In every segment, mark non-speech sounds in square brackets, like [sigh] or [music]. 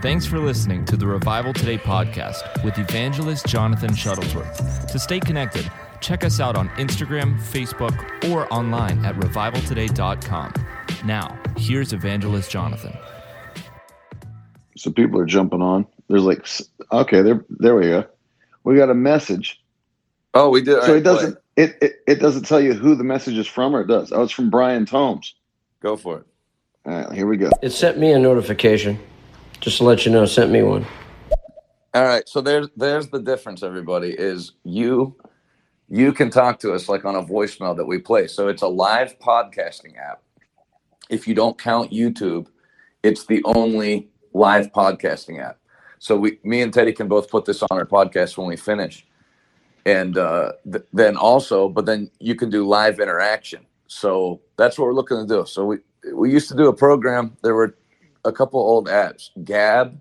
Thanks for listening to the Revival Today podcast with evangelist Jonathan Shuttlesworth. To stay connected, check us out on Instagram, Facebook, or online at revivaltoday.com. Now, here's evangelist Jonathan. So people are jumping on. There's like, okay, there, there we go. We got a message. Oh, we did. So it doesn't, it, it, it doesn't tell you who the message is from, or it does. Oh, it's from Brian Tomes. Go for it. All right, here we go. It sent me a notification, just to let you know. Sent me one. All right. So there's there's the difference. Everybody is you you can talk to us like on a voicemail that we play. So it's a live podcasting app. If you don't count YouTube, it's the only live podcasting app. So we, me and Teddy can both put this on our podcast when we finish, and uh, th- then also, but then you can do live interaction. So that's what we're looking to do. So we we used to do a program. There were a couple old apps, Gab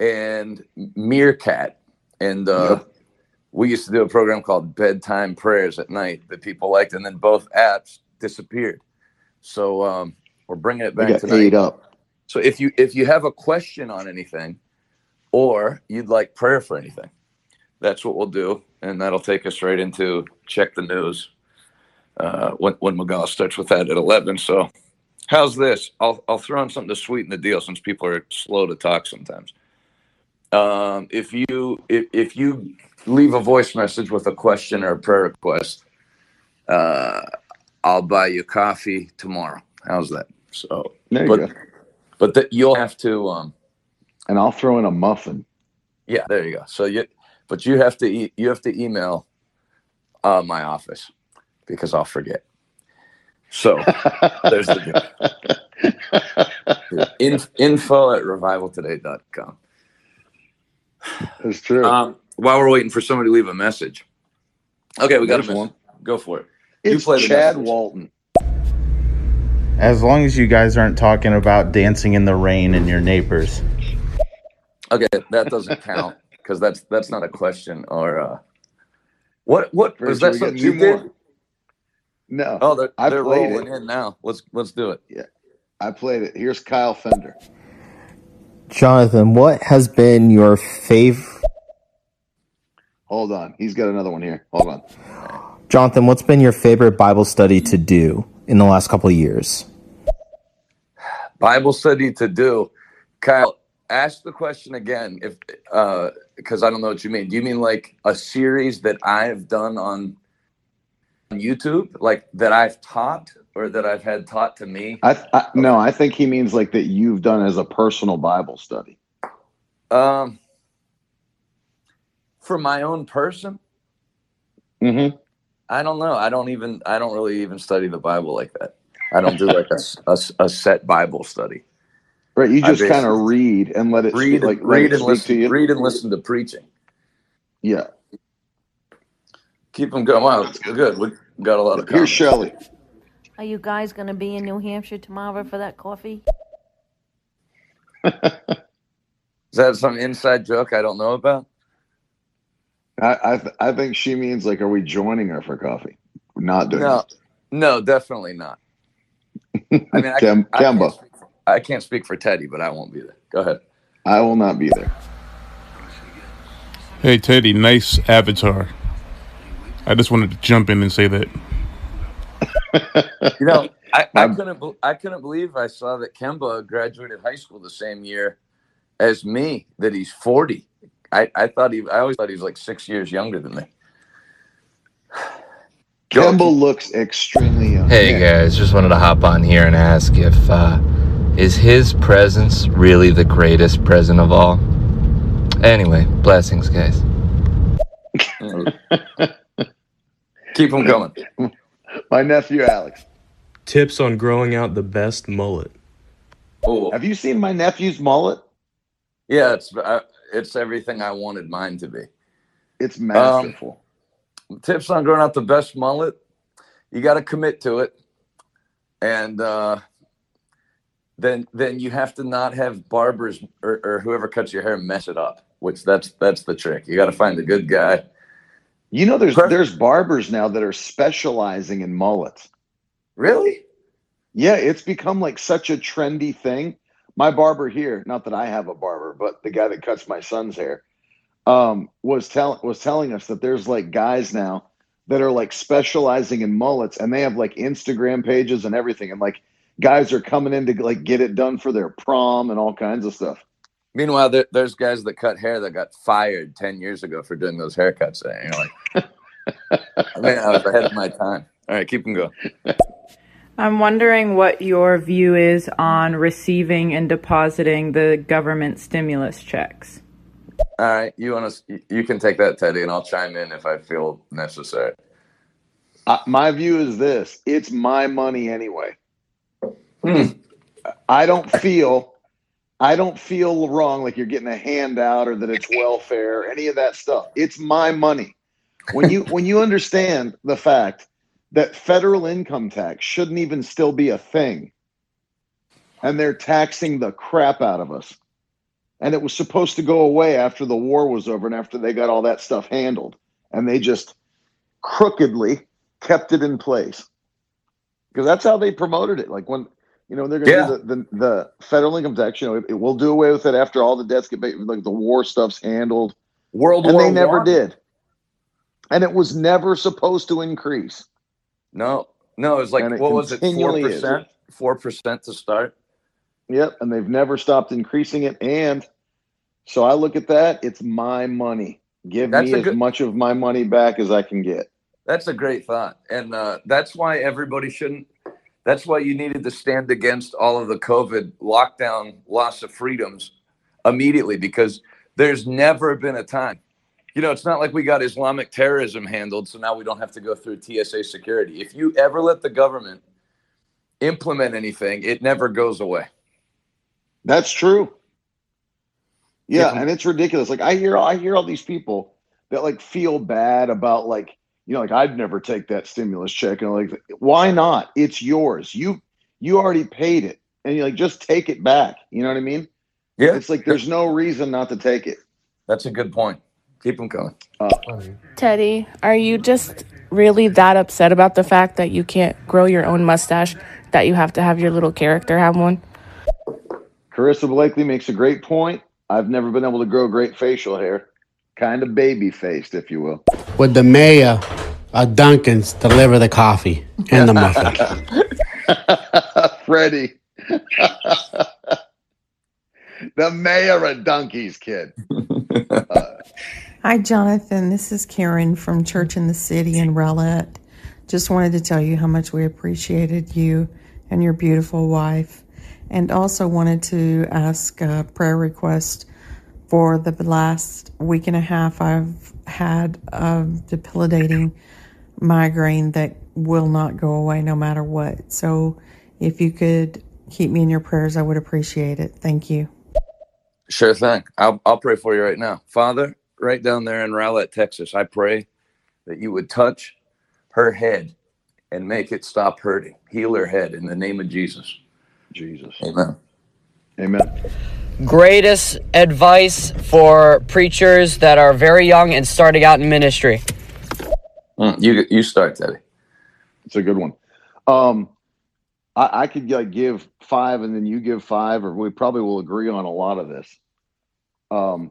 and Meerkat, and uh, Yep. we used to do a program called Bedtime Prayers at night that people liked, and then both apps disappeared. So um, we're bringing it back tonight. up. So if you if you have a question on anything, or you'd like prayer for anything, that's what we'll do, and that'll take us right into check the news. Uh, when when Magal starts with that at eleven. So, how's this? I'll I'll throw in something to sweeten the deal since people are slow to talk sometimes. Um, if you if if you leave a voice message with a question or a prayer request, uh, I'll buy you coffee tomorrow. How's that? So, There you but go. but that you'll have to um And I'll throw in a muffin. yeah there you go so you but you have to e- you have to email uh my office because i'll forget so there's the deal. [laughs] In, info at revivaltoday.com It's true. um while we're waiting for somebody to leave a message okay we got There's a one. go for it you play the Chad message. Walton. As long as you guys aren't talking about dancing in the rain and your neighbors. okay that doesn't count because that's that's not a question or uh what what was that something two you did more. No, oh they're, I they're played rolling it. in now let's let's do it Yeah, I played it. Here's Kyle Fender. Jonathan, what has been your favorite? Hold on. He's got another one here. Hold on. Jonathan, what's been your favorite Bible study to do in the last couple of years? Bible study to do. Kyle, ask the question again if uh because I don't know what you mean. Do you mean like a series that I've done on YouTube, like that I've taught or that I've had taught to me? I, I no, I think he means like that you've done as a personal Bible study. Um for my own person, Mm-hmm. I don't know. I don't even I don't really even study the Bible like that. I don't do like a a set Bible study. Right. You just kind of read and let it Read, speak, like let read and listen. to you. Read and listen to preaching. Yeah. Keep them going. Wow, good. We got a lot of. Coffee. Here's comments. Shelly. Are you guys going to be in New Hampshire tomorrow for that coffee? [laughs] Is that some inside joke I don't know about? I I, th- I think she means like, are we joining her for coffee? We're not doing No, it. no, definitely not. I mean, I, [laughs] Kem- I, can't Kemba. for, I can't speak for Teddy, but I won't be there. Go ahead. I will not be there. Hey Teddy, nice avatar. I just wanted to jump in and say that. You know, I, I couldn't. bel- I couldn't believe I saw that Kemba graduated high school the same year as me. That he's forty. I, I thought he. I always thought he was like six years younger than me. [sighs] Kemba looks extremely young. Hey Yeah. guys, just wanted to hop on here and ask if uh, is his presence really the greatest present of all? Anyway, blessings, guys. [laughs] keep him going. [laughs] My nephew Alex. Tips on growing out the best mullet. Oh, Have you seen my nephew's mullet? yeah, it's uh, it's everything I wanted mine to be. It's masterful. tips on growing out the best mullet you got to commit to it and uh, then then you have to not have barbers or, or whoever cuts your hair mess it up which that's that's the trick you got to find a good guy you know, there's Perfect. there's barbers now that are specializing in mullets. really Yeah, it's become like such a trendy thing. my barber here, not that I have a barber, but the guy that cuts my son's hair, um, was telling was telling us that there's like guys now that are like specializing in mullets and they have like Instagram pages and everything. And like guys are coming in to like get it done for their prom and all kinds of stuff. Meanwhile, there, there's guys that cut hair that got fired 10 years ago for doing those haircuts. And you're like, I mean, I was ahead of my time. All right, keep them going. I'm wondering what your view is on receiving and depositing the government stimulus checks. All right, you want to? You can take that, Teddy, and I'll chime in if I feel necessary. Uh, my view is this: it's my money anyway. Hmm. I don't feel, I don't feel wrong like you're getting a handout or that it's welfare, or any of that stuff. It's my money. When you when you [laughs] understand the fact that federal income tax shouldn't even still be a thing, and they're taxing the crap out of us and it was supposed to go away after the war was over and after they got all that stuff handled and they just crookedly kept it in place because that's how they promoted it like when you know they're going to Yeah. do the, the, the federal income tax you know it, it will do away with it after all the debts get paid like the war stuff's handled World and War they never did and it was never supposed to increase No, no, it was like And it what was it? Four percent. Four percent to start. Yep, and they've never stopped increasing it. And so I look at that; it's my money. Give That's me as good- much of my money back as I can get. That's a great thought, and uh, that's why everybody shouldn't. That's why you needed to stand against all of the COVID lockdown, loss of freedoms immediately, because there's never been a time. You know, it's not like we got Islamic terrorism handled, so now we don't have to go through TSA security. If you ever let the government implement anything, it never goes away. That's true. Yeah, Yeah. and it's ridiculous. Like I hear, I hear all these people that like feel bad about like you know, like I'd never take that stimulus check, and like, why not? It's yours. You you already paid it, and you're like just take it back. You know what I mean? Yeah, It's like there's no reason not to take it. that's a good point. Keep them going. Uh, Teddy, are you just really that upset about the fact that you can't grow your own mustache that you have to have your little character have one? Carissa Blakely makes a great point. I've never been able to grow great facial hair, kind of baby faced, if you will. Would the mayor of Dunkin's deliver the coffee and the muffin? [laughs] Freddie. [laughs] the mayor of Donkeys kid. [laughs] Hi, Jonathan. This is Karen from Church in the City in Rowlett. Just wanted to tell you how much we appreciated you and your beautiful wife, and also wanted to ask a prayer request for the last week and a half. I've had a debilitating migraine that will not go away no matter what. So, if you could keep me in your prayers, I would appreciate it. Thank you. Sure thing. I'll, I'll pray for you right now. Father, right down there in Rowlett, Texas, I pray that you would touch her head and make it stop hurting. Heal her head in the name of Jesus. Jesus. Amen. Amen. Greatest advice for preachers that are very young and starting out in ministry. Mm, you you start, Teddy. It's a good one. Um, I, I could like give five, and then you give five, or we probably will agree on a lot of this. Um,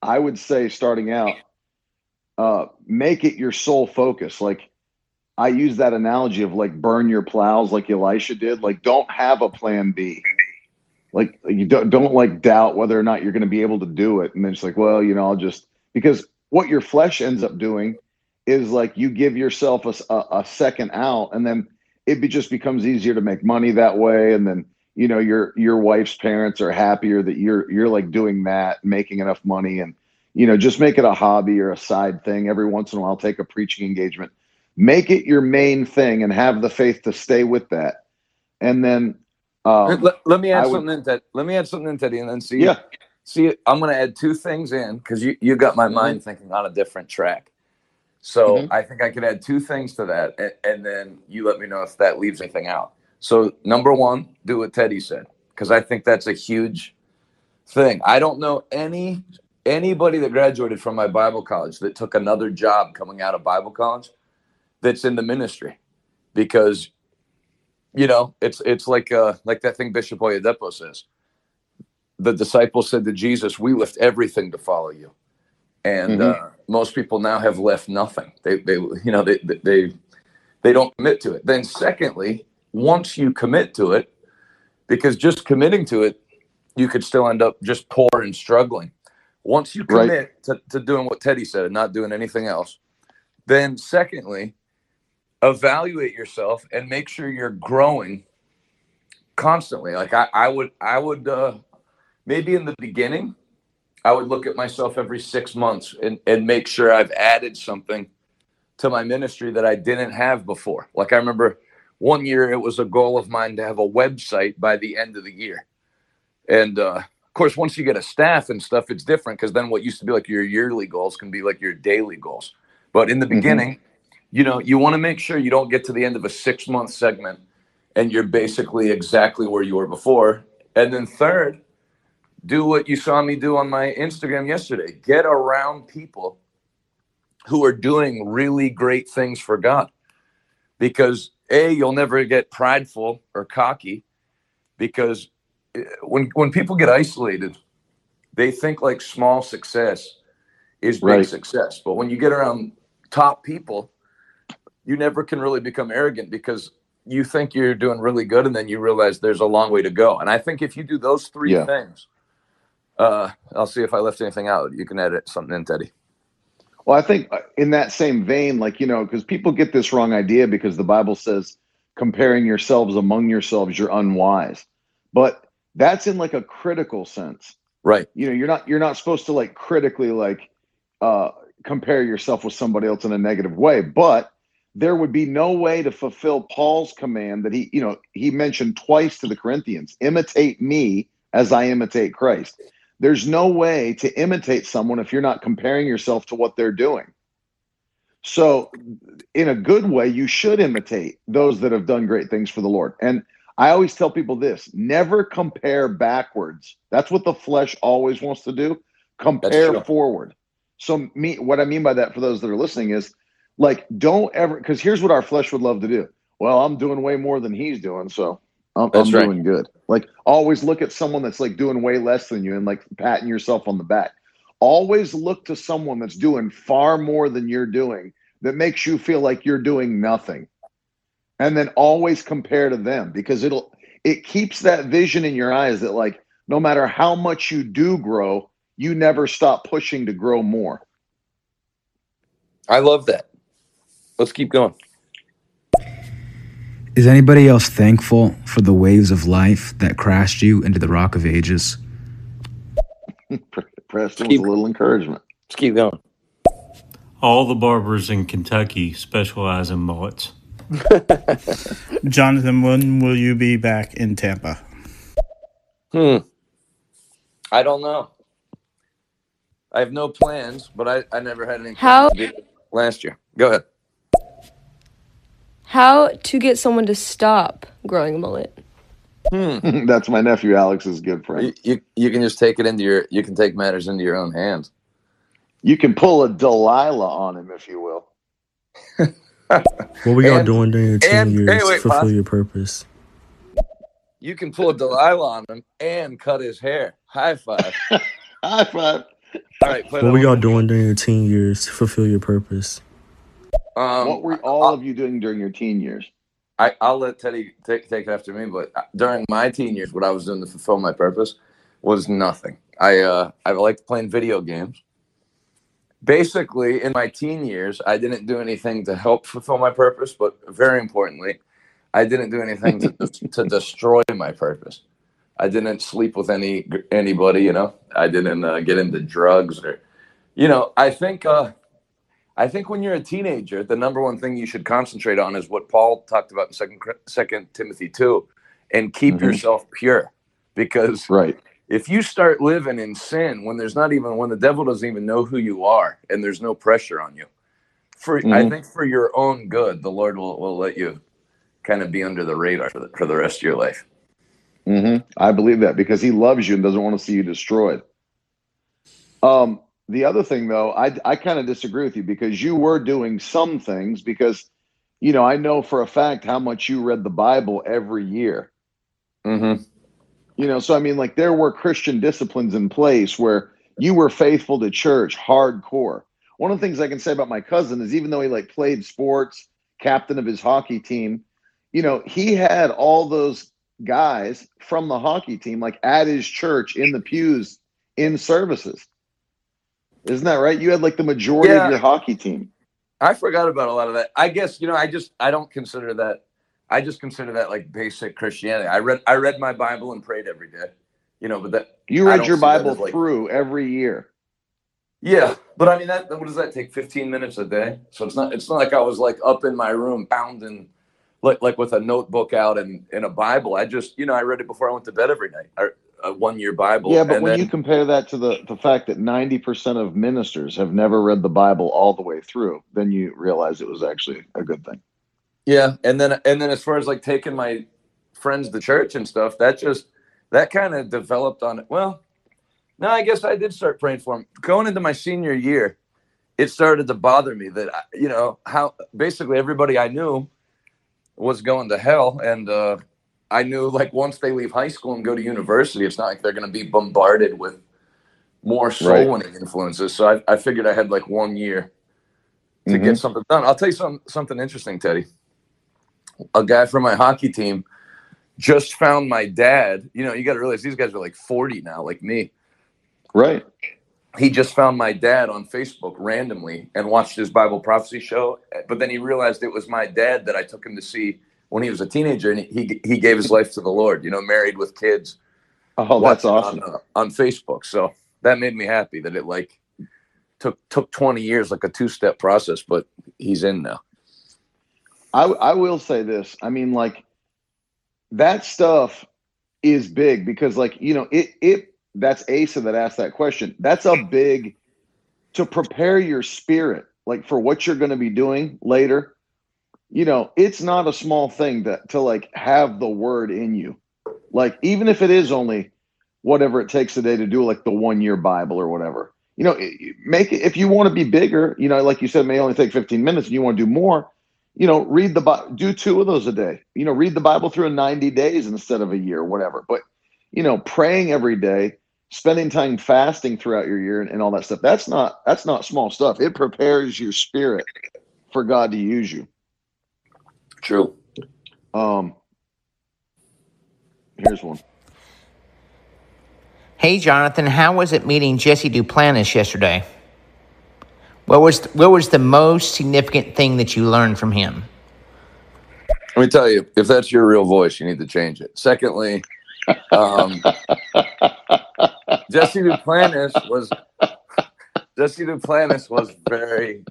I would say starting out, uh, make it your sole focus. Like I use that analogy of like burn your plows, like Elisha did. Like don't have a plan B. Like you don't don't like doubt whether or not you're going to be able to do it, and then it's like, well, you know, I'll just because what your flesh ends up doing is like you give yourself a a second out and then it be, just becomes easier to make money that way. And then you know your your wife's parents are happier that you're you're like doing that making enough money and you know just make it a hobby or a side thing. Every once in a while take a preaching engagement. Make it your main thing and have the faith to stay with that. And then um, let, let me add I would- something in, Ted. Let me add something in, Teddy, and then see. Yeah. See, I'm going to add two things in because you, you got my Mm-hmm. mind thinking on a different track. So Mhm. I think I could add two things to that, and, and then you let me know if that leaves anything out. So number one, do what Teddy said because I think that's a huge thing. I don't know any anybody that graduated from my Bible college that took another job coming out of Bible college that's in the ministry because you know it's it's like uh like that thing Bishop Oyedepo says. the disciples said to Jesus, "We left everything to follow you," and Mhm. uh, most people now have left nothing. They, they, you know, they, they- they, don't commit to it. Then, secondly, once you commit to it, because just committing to it, you could still end up just poor and struggling. Once you Right. commit to, to doing what Teddy said and not doing anything else, then secondly, evaluate yourself and make sure you're growing constantly. Like I, I would, I would, uh, maybe in the beginning, I would look at myself every six months and, and make sure I've added something to my ministry that I didn't have before. Like I remember one year it was a goal of mine to have a website by the end of the year. And uh, of course, once you get a staff and stuff, it's different because then what used to be like your yearly goals can be like your daily goals. But in the Mhm. beginning, you know, you want to make sure you don't get to the end of a six month segment and you're basically exactly where you were before. And then third, do what you saw me do on my Instagram yesterday. Get around people who are doing really great things for God. Because A, you'll never get prideful or cocky because eh, when when people get isolated, they think like small success is big Right. success. But when you get around top people, you never can really become arrogant because you think you're doing really good and then you realize there's a long way to go. And I think if you do those three Yeah. things, uh, I'll see if I left anything out. You can edit something in, Teddy. Well, I think uh, in that same vein, like, you know, because people get this wrong idea because the Bible says comparing yourselves among yourselves, you're unwise. But that's in like a critical sense. Right. You know, you're not you're not supposed to like critically like uh compare yourself with somebody else in a negative way. But there would be no way to fulfill Paul's command that he, you know, he mentioned twice to the Corinthians, imitate me as I imitate Christ. There's no way to imitate someone if you're not comparing yourself to what they're doing. So, in a good way, you should imitate those that have done great things for the Lord. And I always tell people this never compare backwards. That's what the flesh always wants to do. Compare forward. So, me, what I mean by that for those that are listening is like, don't ever, because here's what our flesh would love to do. Well, I'm doing way more than he's doing. So, I'm, I'm right. doing good. Like, always look at someone that's like doing way less than you and like patting yourself on the back. Always look to someone that's doing far more than you're doing that makes you feel like you're doing nothing. And then always compare to them because it'll it keeps that vision in your eyes that like no matter how much you do grow, you never stop pushing to grow more. I love that. Let's keep going. Is anybody else thankful for the waves of life that crashed you into the rock of ages? [laughs] Preston with a little encouragement. Let's keep going. All the barbers in Kentucky specialize in mullets. [laughs] Jonathan, when will you be back in Tampa? Hmm. I don't know. I have no plans, but I, I never had any How- plans to do it last year. Go ahead. How to get someone to stop growing a mullet? Hmm. [laughs] That's my nephew Alex's good friend. You, you you can just take it into your you can take matters into your own hands. You can pull a Delilah on him if you will. What were y'all And- doing during your teen and- years hey, to wait, fulfill pause. your purpose? You can pull a Delilah on him and cut his hair. High five. [laughs] High five. All right. What were y'all doing during your teen years to fulfill your purpose? Um, what were all of you doing during your teen years? I, I'll let Teddy take, take it after me, but uh, during my teen years, what I was doing to fulfill my purpose was nothing. I uh, I liked playing video games. Basically, in my teen years, I didn't do anything to help fulfill my purpose, but very importantly, I didn't do anything to [laughs] to destroy my purpose. I didn't sleep with any anybody, you know. I didn't uh, get into drugs or, you know. I think uh, I think when you're a teenager, the number one thing you should concentrate on is what Paul talked about in Second Second Timothy two, and keep Mhm. yourself pure, because Right. if you start living in sin when there's not even when the devil doesn't even know who you are and there's no pressure on you, for I Mhm. think for your own good, the Lord will, will let you kind of be under the radar for the, for the rest of your life. hmm I believe that because he loves you and doesn't want to see you destroyed. Um, the other thing, though, I I kind of disagree with you because you were doing some things because, you know, I know for a fact how much you read the Bible every year. Mm-hmm. You know, so I mean, like there were Christian disciplines in place where you were faithful to church, hardcore. One of the things I can say about my cousin is even though he like played sports, captain of his hockey team, you know, he had all those guys from the hockey team like at his church in the pews in services. Isn't that right? You had like the majority Yeah. of your hockey team. I forgot about a lot of that. I guess you know. I just I don't consider that. I just consider that like basic Christianity. I read I read my Bible and prayed every day. You know, but that You read your Bible like- through every year. Yeah, but I mean that. What does that take? Fifteen minutes a day. So it's not. It's not like I was like up in my room pounding, like like with a notebook out and in a Bible. I just you know I read it before I went to bed every night. I, a one year Bible. Yeah, but when then- you compare that to the, the fact that 90% of ministers have never read the Bible all the way through, then you realize it was actually a good thing. Yeah, and then and then as far as like taking my friends to church and stuff, that just that kind of developed on it. Well, no, I guess I did start praying for him. Going into my senior year, it started to bother me that you know how basically everybody I knew was going to hell, and uh, I knew like once they leave high school and go to university, it's not like they're going to be bombarded with more soul Right. winning influences. So I, I figured I had like one year to Mhm. get something done. I'll tell you some, something interesting, Teddy. A guy from my hockey team just found my dad. You know, you got to realize these guys are like 40 now, like me. Right. He just found my dad on Facebook randomly and watched his Bible prophecy show. But then he realized it was my dad that I took him to see when he was a teenager, and he he gave his life to the Lord. You know, married with kids. Oh, that's awesome. on, uh, on Facebook. So that made me happy that it like took took 20 years, like a two step process, but he's in now. I, I will say this. I mean, like, that stuff is big because, like, you know, it, it, that's Asa that asked that question. That's a big, to prepare your spirit, like, for what you're going to be doing later. You know, it's not a small thing that to like have the word in you. Like, even if it is only whatever it takes a day to do, like the one year Bible or whatever, you know, make it, if you want to be bigger, you know, like you said, may only take 15 minutes and you want to do more, you know, read the do two of those a day. You know, read the Bible through in 90 days instead of a year, whatever. But, you know, praying every day, spending time fasting throughout your year and, and all that stuff. That's not that's not small stuff. It prepares your spirit for God to use you. True. Um here's one. Hey, Jonathan, how was it meeting Jesse Duplantis yesterday? What was what was the most significant thing that you learned from him? Let me tell you, if that's your real voice, you need to change it. Secondly, um, [laughs] Jesse Duplantis was Jesse Duplantis was very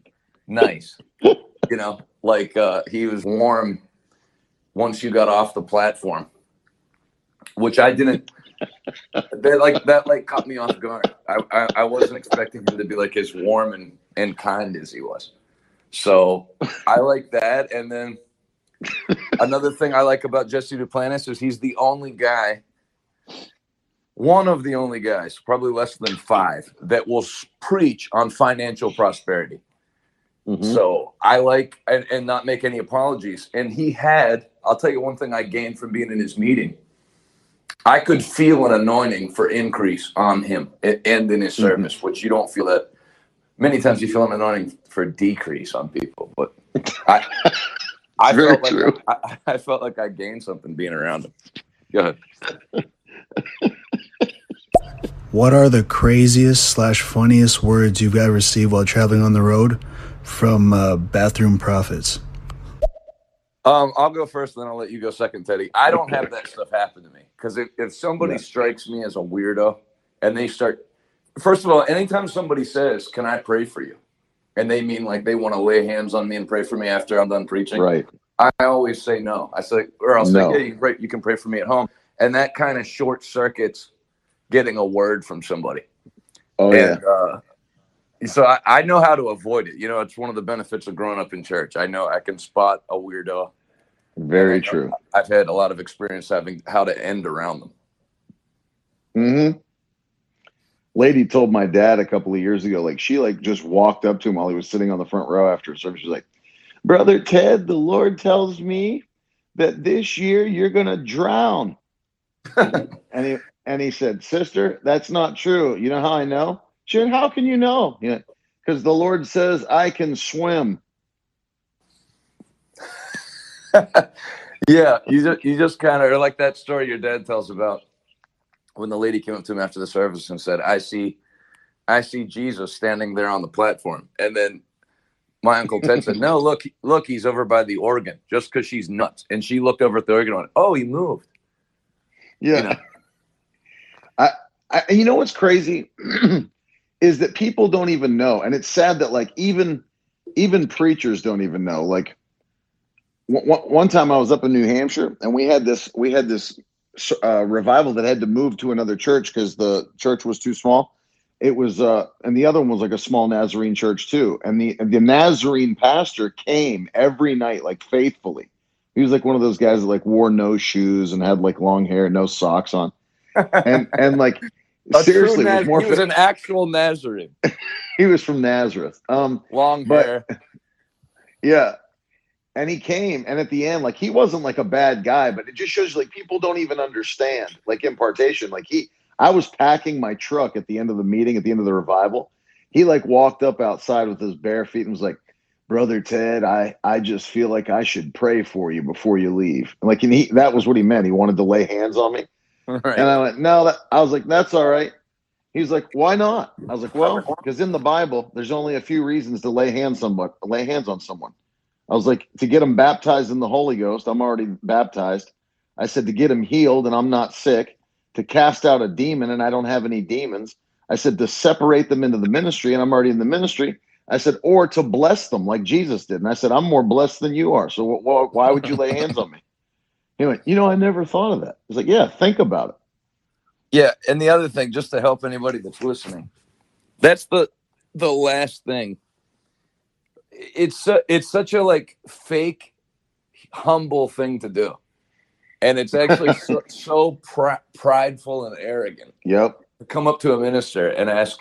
nice. You know, like uh, he was warm once you got off the platform, which I didn't. [laughs] That like that like caught me off guard. I, I I wasn't expecting him to be like as warm and and kind as he was. So I like that, and then another thing I like about Jesse Duplantis is he's the only guy, one of the only guys, probably less than five, that will preach on financial prosperity. Mm-hmm. So I like and, and not make any apologies. And he had, I'll tell you one thing I gained from being in his meeting. I could feel an anointing for increase on him and in his mm-hmm. service, which you don't feel that many times you feel an anointing for decrease on people. But I I [laughs] Very felt like. I, I felt like I gained something being around him. Go ahead. What are the craziest slash funniest words you've ever received while traveling on the road from uh, bathroom Prophets? Um, I'll go first, then I'll let you go second, Teddy. I don't have that stuff happen to me because if, if somebody Yeah. strikes me as a weirdo and they start, first of all, anytime somebody says, "Can I pray for you?" and they mean like they want to lay hands on me and pray for me after I'm done preaching, Right. I always say no. I say, or I'll say, No. yeah, you can, pray, you can pray for me at home, and that kind of short circuits getting a word from somebody. Oh yeah. and, uh, so I, I know how to avoid it. You know, it's one of the benefits of growing up in church. I know I can spot a weirdo. Very true. I've had a lot of experience having how to end around them. Mm-hmm. Lady told my dad a couple of years ago, like she like just walked up to him while he was sitting on the front row after service. She's like, "Brother Ted, the Lord tells me that this year you're gonna drown." [laughs] and he and he said, "Sister, that's not true. You know how I know?" She "How can you know?" Yeah, because the Lord says I can swim. [laughs] yeah, you just you just kind of like that story your dad tells about when the lady came up to him after the service and said, "I see, I see Jesus standing there on the platform," and then my uncle Ted said, [laughs] "No, look, look, he's over by the organ." Just because she's nuts, and she looked over at the organ and went, "Oh, he moved." Yeah. You know? [laughs] I, I you know what's crazy [clears throat] is that people don't even know, and it's sad that like even even preachers don't even know. Like one, one time I was up in New Hampshire, and we had this we had this uh, revival that had to move to another church because the church was too small. It was, uh, and the other one was like a small Nazarene church too. And the the Nazarene pastor came every night, like faithfully. He was like one of those guys that like wore no shoes and had like long hair, no socks on, [laughs] and and like A seriously, Naz- he was an actual Nazarene. [laughs] he was from Nazareth. Um, Long but- hair. [laughs] yeah. And he came, and at the end, like he wasn't like a bad guy, but it just shows you like people don't even understand like impartation. Like he, I was packing my truck at the end of the meeting, at the end of the revival. He like walked up outside with his bare feet and was like, "Brother Ted, I I just feel like I should pray for you before you leave." And like, and he that was what he meant. He wanted to lay hands on me. [laughs] Right. And I went, no, that, I was like, that's all right. He's like, why not? I was like, well, because in the Bible, there's only a few reasons to lay hands someone, lay hands on someone. I was like, to get them baptized in the Holy Ghost, I'm already baptized. I said to get them healed and I'm not sick, to cast out a demon and I don't have any demons. I said to separate them into the ministry and I'm already in the ministry. I said, or to bless them like Jesus did. And I said, I'm more blessed than you are. So wh- wh- why would you lay hands on me? He went, you know, I never thought of that. I was like, yeah, think about it. Yeah, and the other thing, just to help anybody that's listening, that's the the last thing. It's su- it's such a like fake, humble thing to do, and it's actually so, [laughs] so pri- prideful and arrogant. Yep. To come up to a minister and ask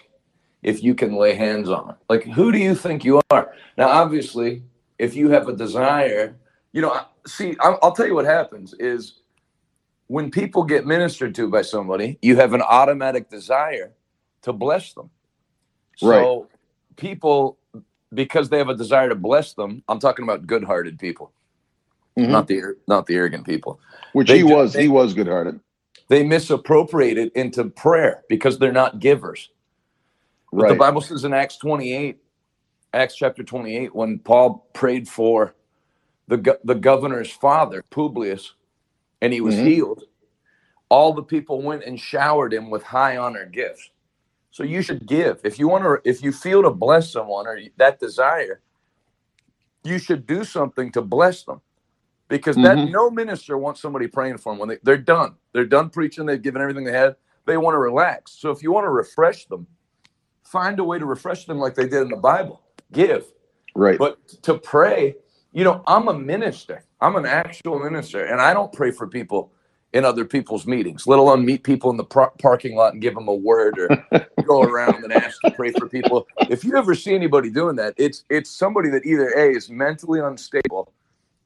if you can lay hands on them. Like, who do you think you are? Now, obviously, if you have a desire, you know, see, I'll, tell you what happens is when people get ministered to by somebody, you have an automatic desire to bless them. So people, because they have a desire to bless them, I'm talking about good-hearted people, Mhm. not the not the arrogant people. Which They he was. they- he was good hearted. They misappropriate it into prayer because they're not givers. But the Bible says in Acts 28, Acts chapter 28, when Paul prayed for the go- the governor's father, Publius, and he was Mhm. healed, all the people went and showered him with high honor gifts. So you should give. If you want to if you feel to bless someone or that desire, you should do something to bless them. Because that Mhm. no minister wants somebody praying for them when they, they're done. They're done preaching, they've given everything they had. They want to relax. So if you want to refresh them, find a way to refresh them like they did in the Bible. Give. Right. But to pray, you know, I'm a minister. I'm an actual minister, and I don't pray for people in other people's meetings, let alone meet people in the par- parking lot and give them a word or [laughs] go around and ask to pray for people. If you ever see anybody doing that, it's it's somebody that either a is mentally unstable,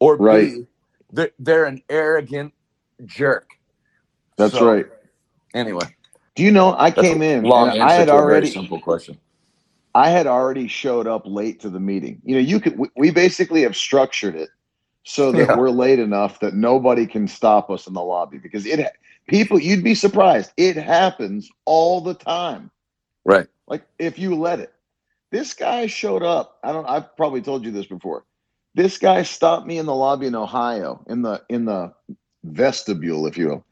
or Right. b they're, they're an arrogant jerk. That's So, right. Anyway, Do you know I came in long I had to a very already simple question. I had already showed up late to the meeting. You know, you could we, we basically have structured it so that Yeah. we're late enough that nobody can stop us in the lobby because it people you'd be surprised. It happens all the time. Right. Like if you let it. This guy showed up. I don't I've probably told you this before. This guy stopped me in the lobby in Ohio in the in the vestibule if you will.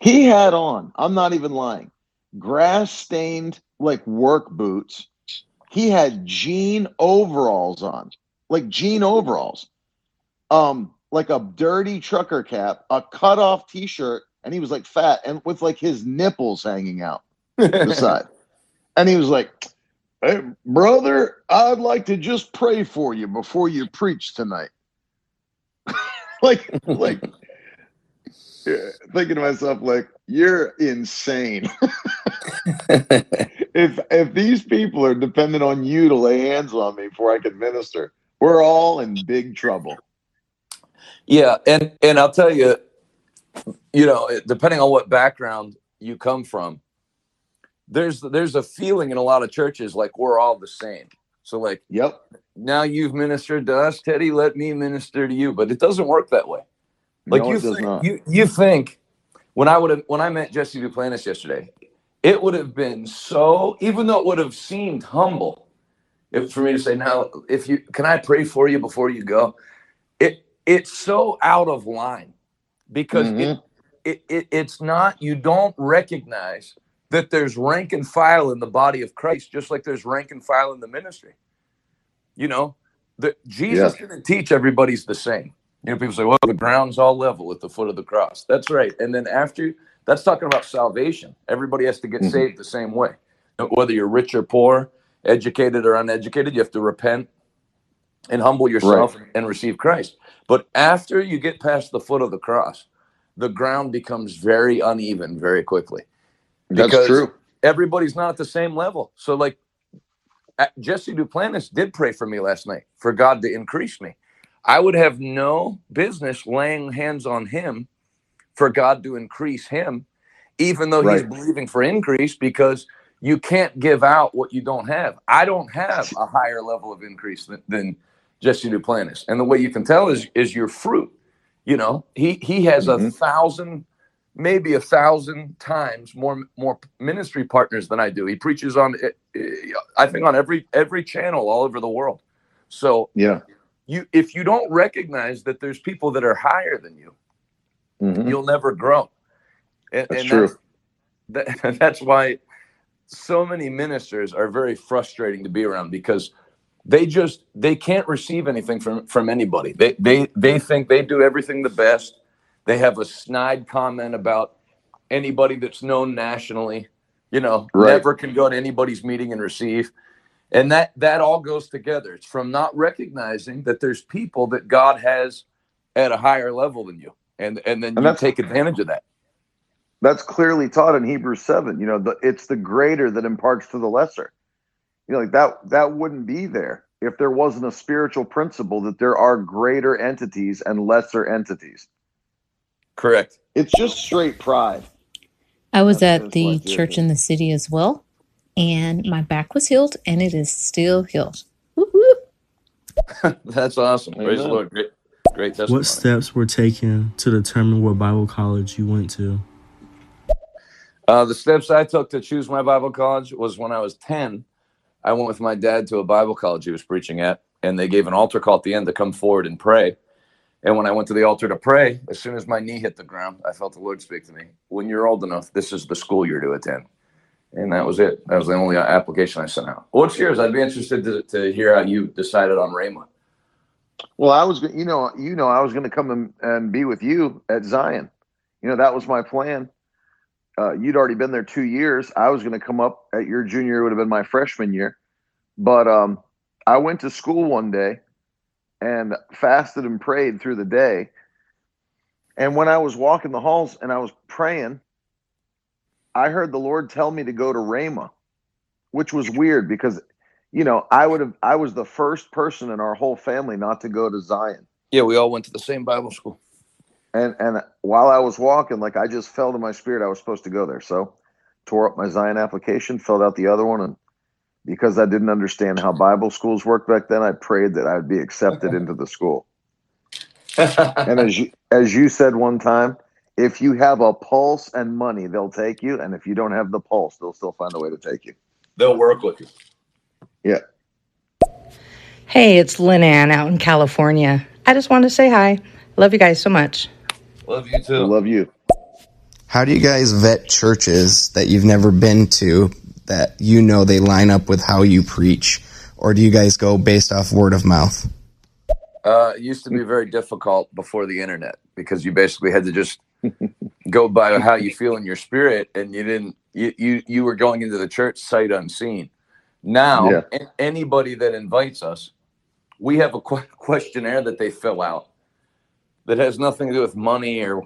He had on, I'm not even lying, grass stained like work boots. He had jean overalls on, like jean overalls. Um, like a dirty trucker cap, a cut off t shirt, and he was like fat and with like his nipples hanging out the [laughs] side. And he was like, Hey, brother, I'd like to just pray for you before you preach tonight. [laughs] like, like, [laughs] yeah, thinking to myself, like, you're insane. If if these people are dependent on you to lay hands on me before I can minister, we're all in big trouble. Yeah, and and I'll tell you, you know, depending on what background you come from, there's there's a feeling in a lot of churches like we're all the same. So like, yep. Now you've ministered to us, Teddy. Let me minister to you. But it doesn't work that way. Like No, you it does think, not. you you think when I would have when I met Jesse Duplantis yesterday, it would have been so even though it would have seemed humble, if for me to say now, if you can I pray for you before you go, it it's so out of line because Mm-hmm. it, it, it it's not you don't recognize that there's rank and file in the body of Christ, just like there's rank and file in the ministry. You know, the Jesus Yeah. didn't teach everybody's the same. You know, people say, well, the ground's all level at the foot of the cross. That's right. And then after that's talking about salvation. Everybody has to get Mhm. saved the same way. Whether you're rich or poor, educated or uneducated, you have to repent and humble yourself and receive Christ. But after you get past the foot of the cross, the ground becomes very uneven very quickly. That's true. Everybody's not at the same level. So, like, uh, Jesse Duplantis did pray for me last night for God to increase me. I would have no business laying hands on him for God to increase him, even though he's believing for increase, because you can't give out what you don't have. I don't have a higher level of increase than, than Jesse Duplantis. And the way you can tell is is your fruit. You know, he he has a thousand, maybe a thousand times more more ministry partners than I do. He preaches on, eh, eh, I think, on every every channel all over the world. So Yeah. you if you don't recognize that there's people that are higher than you, Mhm. you'll never grow. And, That's and true. That's, that, [laughs] that's why so many ministers are very frustrating to be around because they just they can't receive anything from from anybody. They they they think they do everything the best. They have a snide comment about anybody that's known nationally. You know, Right. never can go to anybody's meeting and receive. And that that all goes together. It's from not recognizing that there's people that God has at a higher level than you. And and then And you take advantage of that. That's clearly taught in Hebrews seven. You know, the, it's the greater that imparts to the lesser. You know, like that that wouldn't be there if there wasn't a spiritual principle that there are greater entities and lesser entities. Correct. It's just straight pride. I was That's at the church in the city as well, and my back was healed, and it is still healed. [laughs] That's awesome. Praise the Lord. Great, great testimony. What steps were taken to determine what Bible college you went to? Uh, the steps I took to choose my Bible college was when I was 10. I went with my dad to a Bible college he was preaching at, and they gave an altar call at the end to come forward and pray. And when I went to the altar to pray, as soon as my knee hit the ground, I felt the Lord speak to me. When you're old enough, this is the school you're to attend. And that was it. That was the only application I sent out. What's yours? I'd be interested to, to hear how you decided on Rhema. Well, I was, you know, you know, I was going to come and, and be with you at Zion. You know, that was my plan. Uh, you'd already been there two years. I was going to come up at your junior year, would have been my freshman year. But um, I went to school one day and fasted and prayed through the day. And when I was walking the halls and I was praying, I heard the Lord tell me to go to Rhema, which was weird because, you know, I would have, I was the first person in our whole family not to go to Zion. Yeah, we all went to the same Bible school. And and while I was walking, like I just felt in my spirit I was supposed to go there. So tore up my Zion application, filled out the other one, and because I didn't understand how Bible schools worked back then, I prayed that I would be accepted into the school. [laughs] and as you as you said one time, if you have a pulse and money, they'll take you, and if you don't have the pulse, they'll still find a way to take you. They'll work with you. Yeah. Hey, it's Lynn Ann out in California. I just wanted to say hi. Love you guys so much. Love you too. love you. How do you guys vet churches that you've never been to that you know they line up with how you preach? Or do you guys go based off word of mouth? Uh, it used to be very difficult before the internet because you basically had to just go by how you feel in your spirit, and you didn't. You you, you were going into the church sight unseen. Now, Yeah. a- anybody that invites us, we have a que- [laughs] questionnaire that they fill out that has nothing to do with money or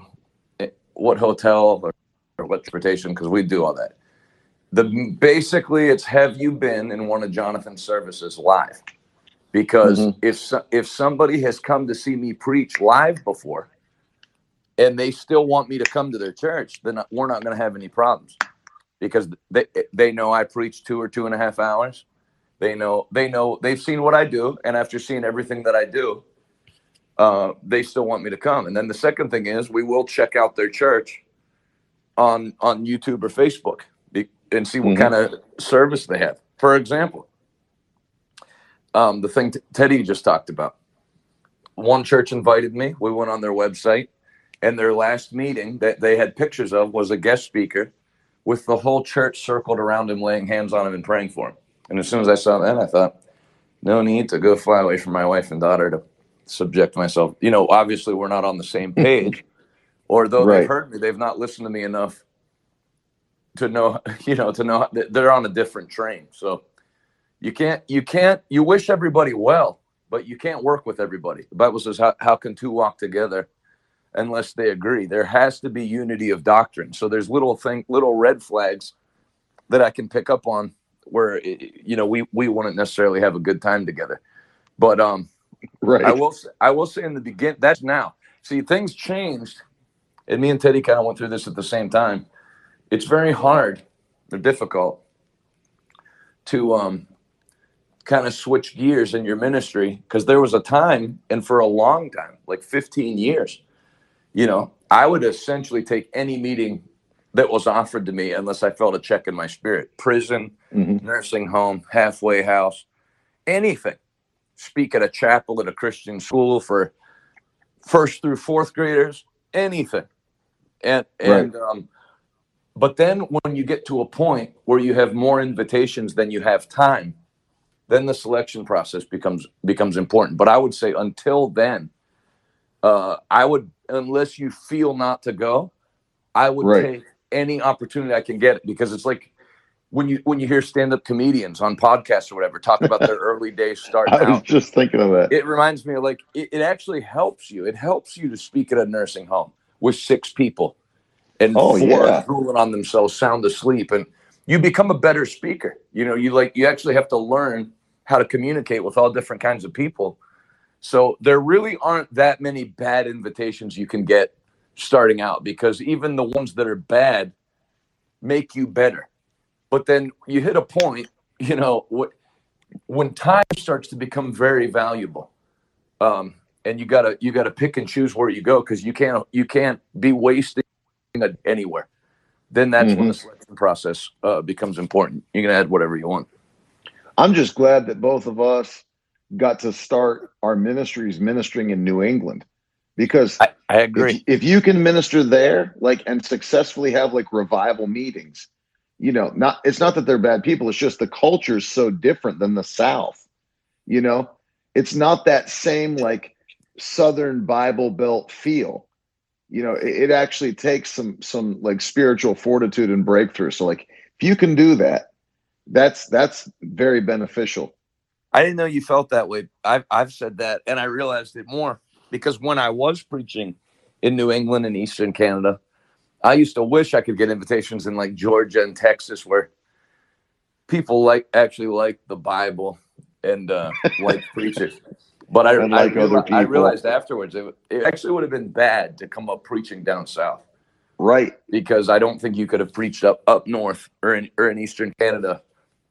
eh, what hotel or, or what transportation, because we do all that. The basically, it's have you been in one of Jonathan's services live? Because Mhm. if if somebody has come to see me preach live before, and they still want me to come to their church, then we're not going to have any problems because they they know I preach two or two and a half hours. They know they know they've seen what I do, and after seeing everything that I do, uh, they still want me to come. And then the second thing is we will check out their church on on YouTube or Facebook be- and see what Mhm. kind of service they have. For example, um, the thing t- Teddy just talked about. One church invited me. We went on their website, and their last meeting that they had pictures of was a guest speaker with the whole church circled around him, laying hands on him and praying for him. And as soon as I saw that, I thought, no need to go fly away from my wife and daughter to subject myself. You know, obviously we're not on the same [laughs] page, or though Right. they've heard me, they've not listened to me enough to know, [laughs] you know, to know that they're on a different train. So you can't, you can't, you wish everybody well, but you can't work with everybody. The Bible says, how, how can two walk together unless they agree? There has to be unity of doctrine. So there's little thing, little red flags that I can pick up on where, you know, we, we wouldn't necessarily have a good time together. But, um, Right. I will, I will say in the begin, that's now. See, things changed, and me and Teddy kind of went through this at the same time. It's very hard or difficult to um, kind of switch gears in your ministry because there was a time, and for a long time, like 15 years, you know, I would essentially take any meeting that was offered to me unless I felt a check in my spirit. Prison, nursing home, halfway house, anything. Speak at a chapel at a Christian school for first through fourth graders, anything. And and um, but then when you get to a point where you have more invitations than you have time, then the selection process becomes becomes important. But I would say until then, uh, I would unless you feel not to go, I would Right. take any opportunity I can get because it's like when you when you hear stand up comedians on podcasts or whatever talk about their [laughs] early days starting I was out. just thinking of that. It reminds me of like it, it actually helps you. It helps you to speak at a nursing home with six people and Oh, four yeah. drooling on themselves, sound asleep, and you become a better speaker. You know, you like you actually have to learn how to communicate with all different kinds of people. So there really aren't that many bad invitations you can get starting out because even the ones that are bad make you better. But then you hit a point, you know, what when time starts to become very valuable, um, and you gotta you gotta pick and choose where you go because you can't you can't be wasting anywhere. Then that's when the selection process uh, becomes important. You can add whatever you want. I'm just glad that both of us got to start our ministries ministering in New England because I, I agree. If, if you can minister there, like, and successfully have like revival meetings, you know, not it's not that they're bad people. It's just the culture is so different than the South. You know, it's not that same like Southern Bible Belt feel. You know, it, it actually takes some some like spiritual fortitude and breakthrough. So like, if you can do that, that's that's very beneficial. I didn't know you felt that way. I've I've said that, and I realized it more because when I was preaching in New England and Eastern Canada, I used to wish I could get invitations in like Georgia and Texas, where people like actually like the Bible and uh, like [laughs] preachers. But I, And I, like other reali- I realized afterwards it, it actually would have been bad to come up preaching down south Right. because I don't think you could have preached up up north or in or in Eastern Canada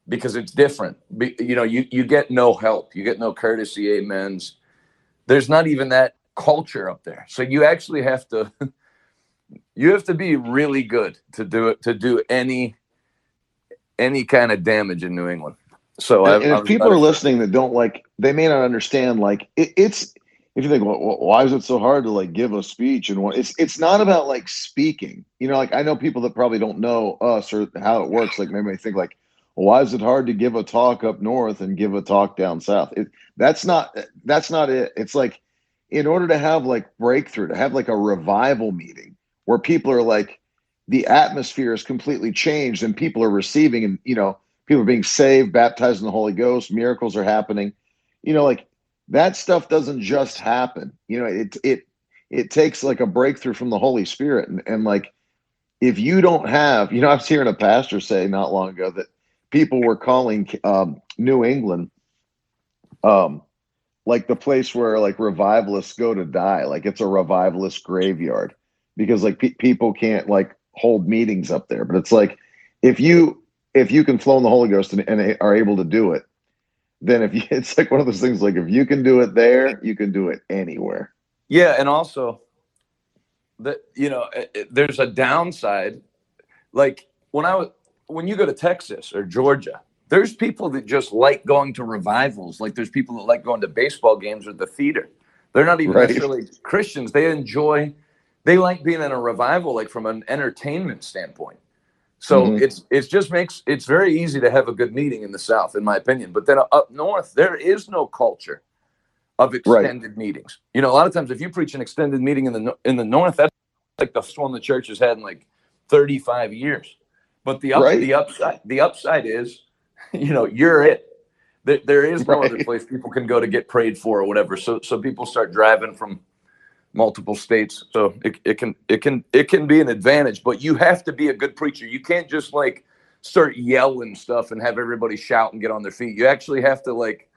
because it's different. Be, you know, you you get no help, you get no courtesy, amens. There's not even that culture up there, so you actually have to [laughs] you have to be really good to do it to do any any kind of damage in New England. So I, and, and I if people are listening that don't like, they may not understand. Like, it, it's if you think, well, why is it so hard to like give a speech and what? It's it's not about like speaking. You know, like I know people that probably don't know us or how it works. Like maybe they think like, why is it hard to give a talk up north and give a talk down south? It, that's not that's not it. It's like in order to have like breakthrough, to have like a revival meeting where people are like, the atmosphere is completely changed and people are receiving and you know people are being saved baptized in the holy ghost miracles are happening you know like that stuff doesn't just happen you know it it it takes like a breakthrough from the holy spirit and, and like if you don't have you know i was hearing a pastor say not long ago that people were calling um, new england um like the place where like revivalists go to die like it's a revivalist graveyard because like pe- people can't like hold meetings up there. But it's like if you if you can flow in the Holy Ghost and, and are able to do it, then if you, [laughs] it's like one of those things like if you can do it there, you can do it anywhere. Yeah, and also that you know, it, it- there's a downside. Like when I was when you go to Texas or Georgia, there's people that just like going to revivals. Like there's people that like going to baseball games or the theater. They're not even Right. necessarily Christians. They enjoy they like being in a revival like from an entertainment standpoint. So Mhm. it's it's just makes it's very easy to have a good meeting in the South, in my opinion. But then up north, there is no culture of extended meetings. You know, a lot of times if you preach an extended meeting in the in the north, that's like the one the church has had in like 35 years. But the up, Right. the upside the upside is, [laughs] you know, you're it. There, there is no other place people can go to get prayed for or whatever. So so people start driving from multiple states. So it, it can it can it can be an advantage, but you have to be a good preacher. You can't just like start yelling stuff and have everybody shout and get on their feet. You actually have to like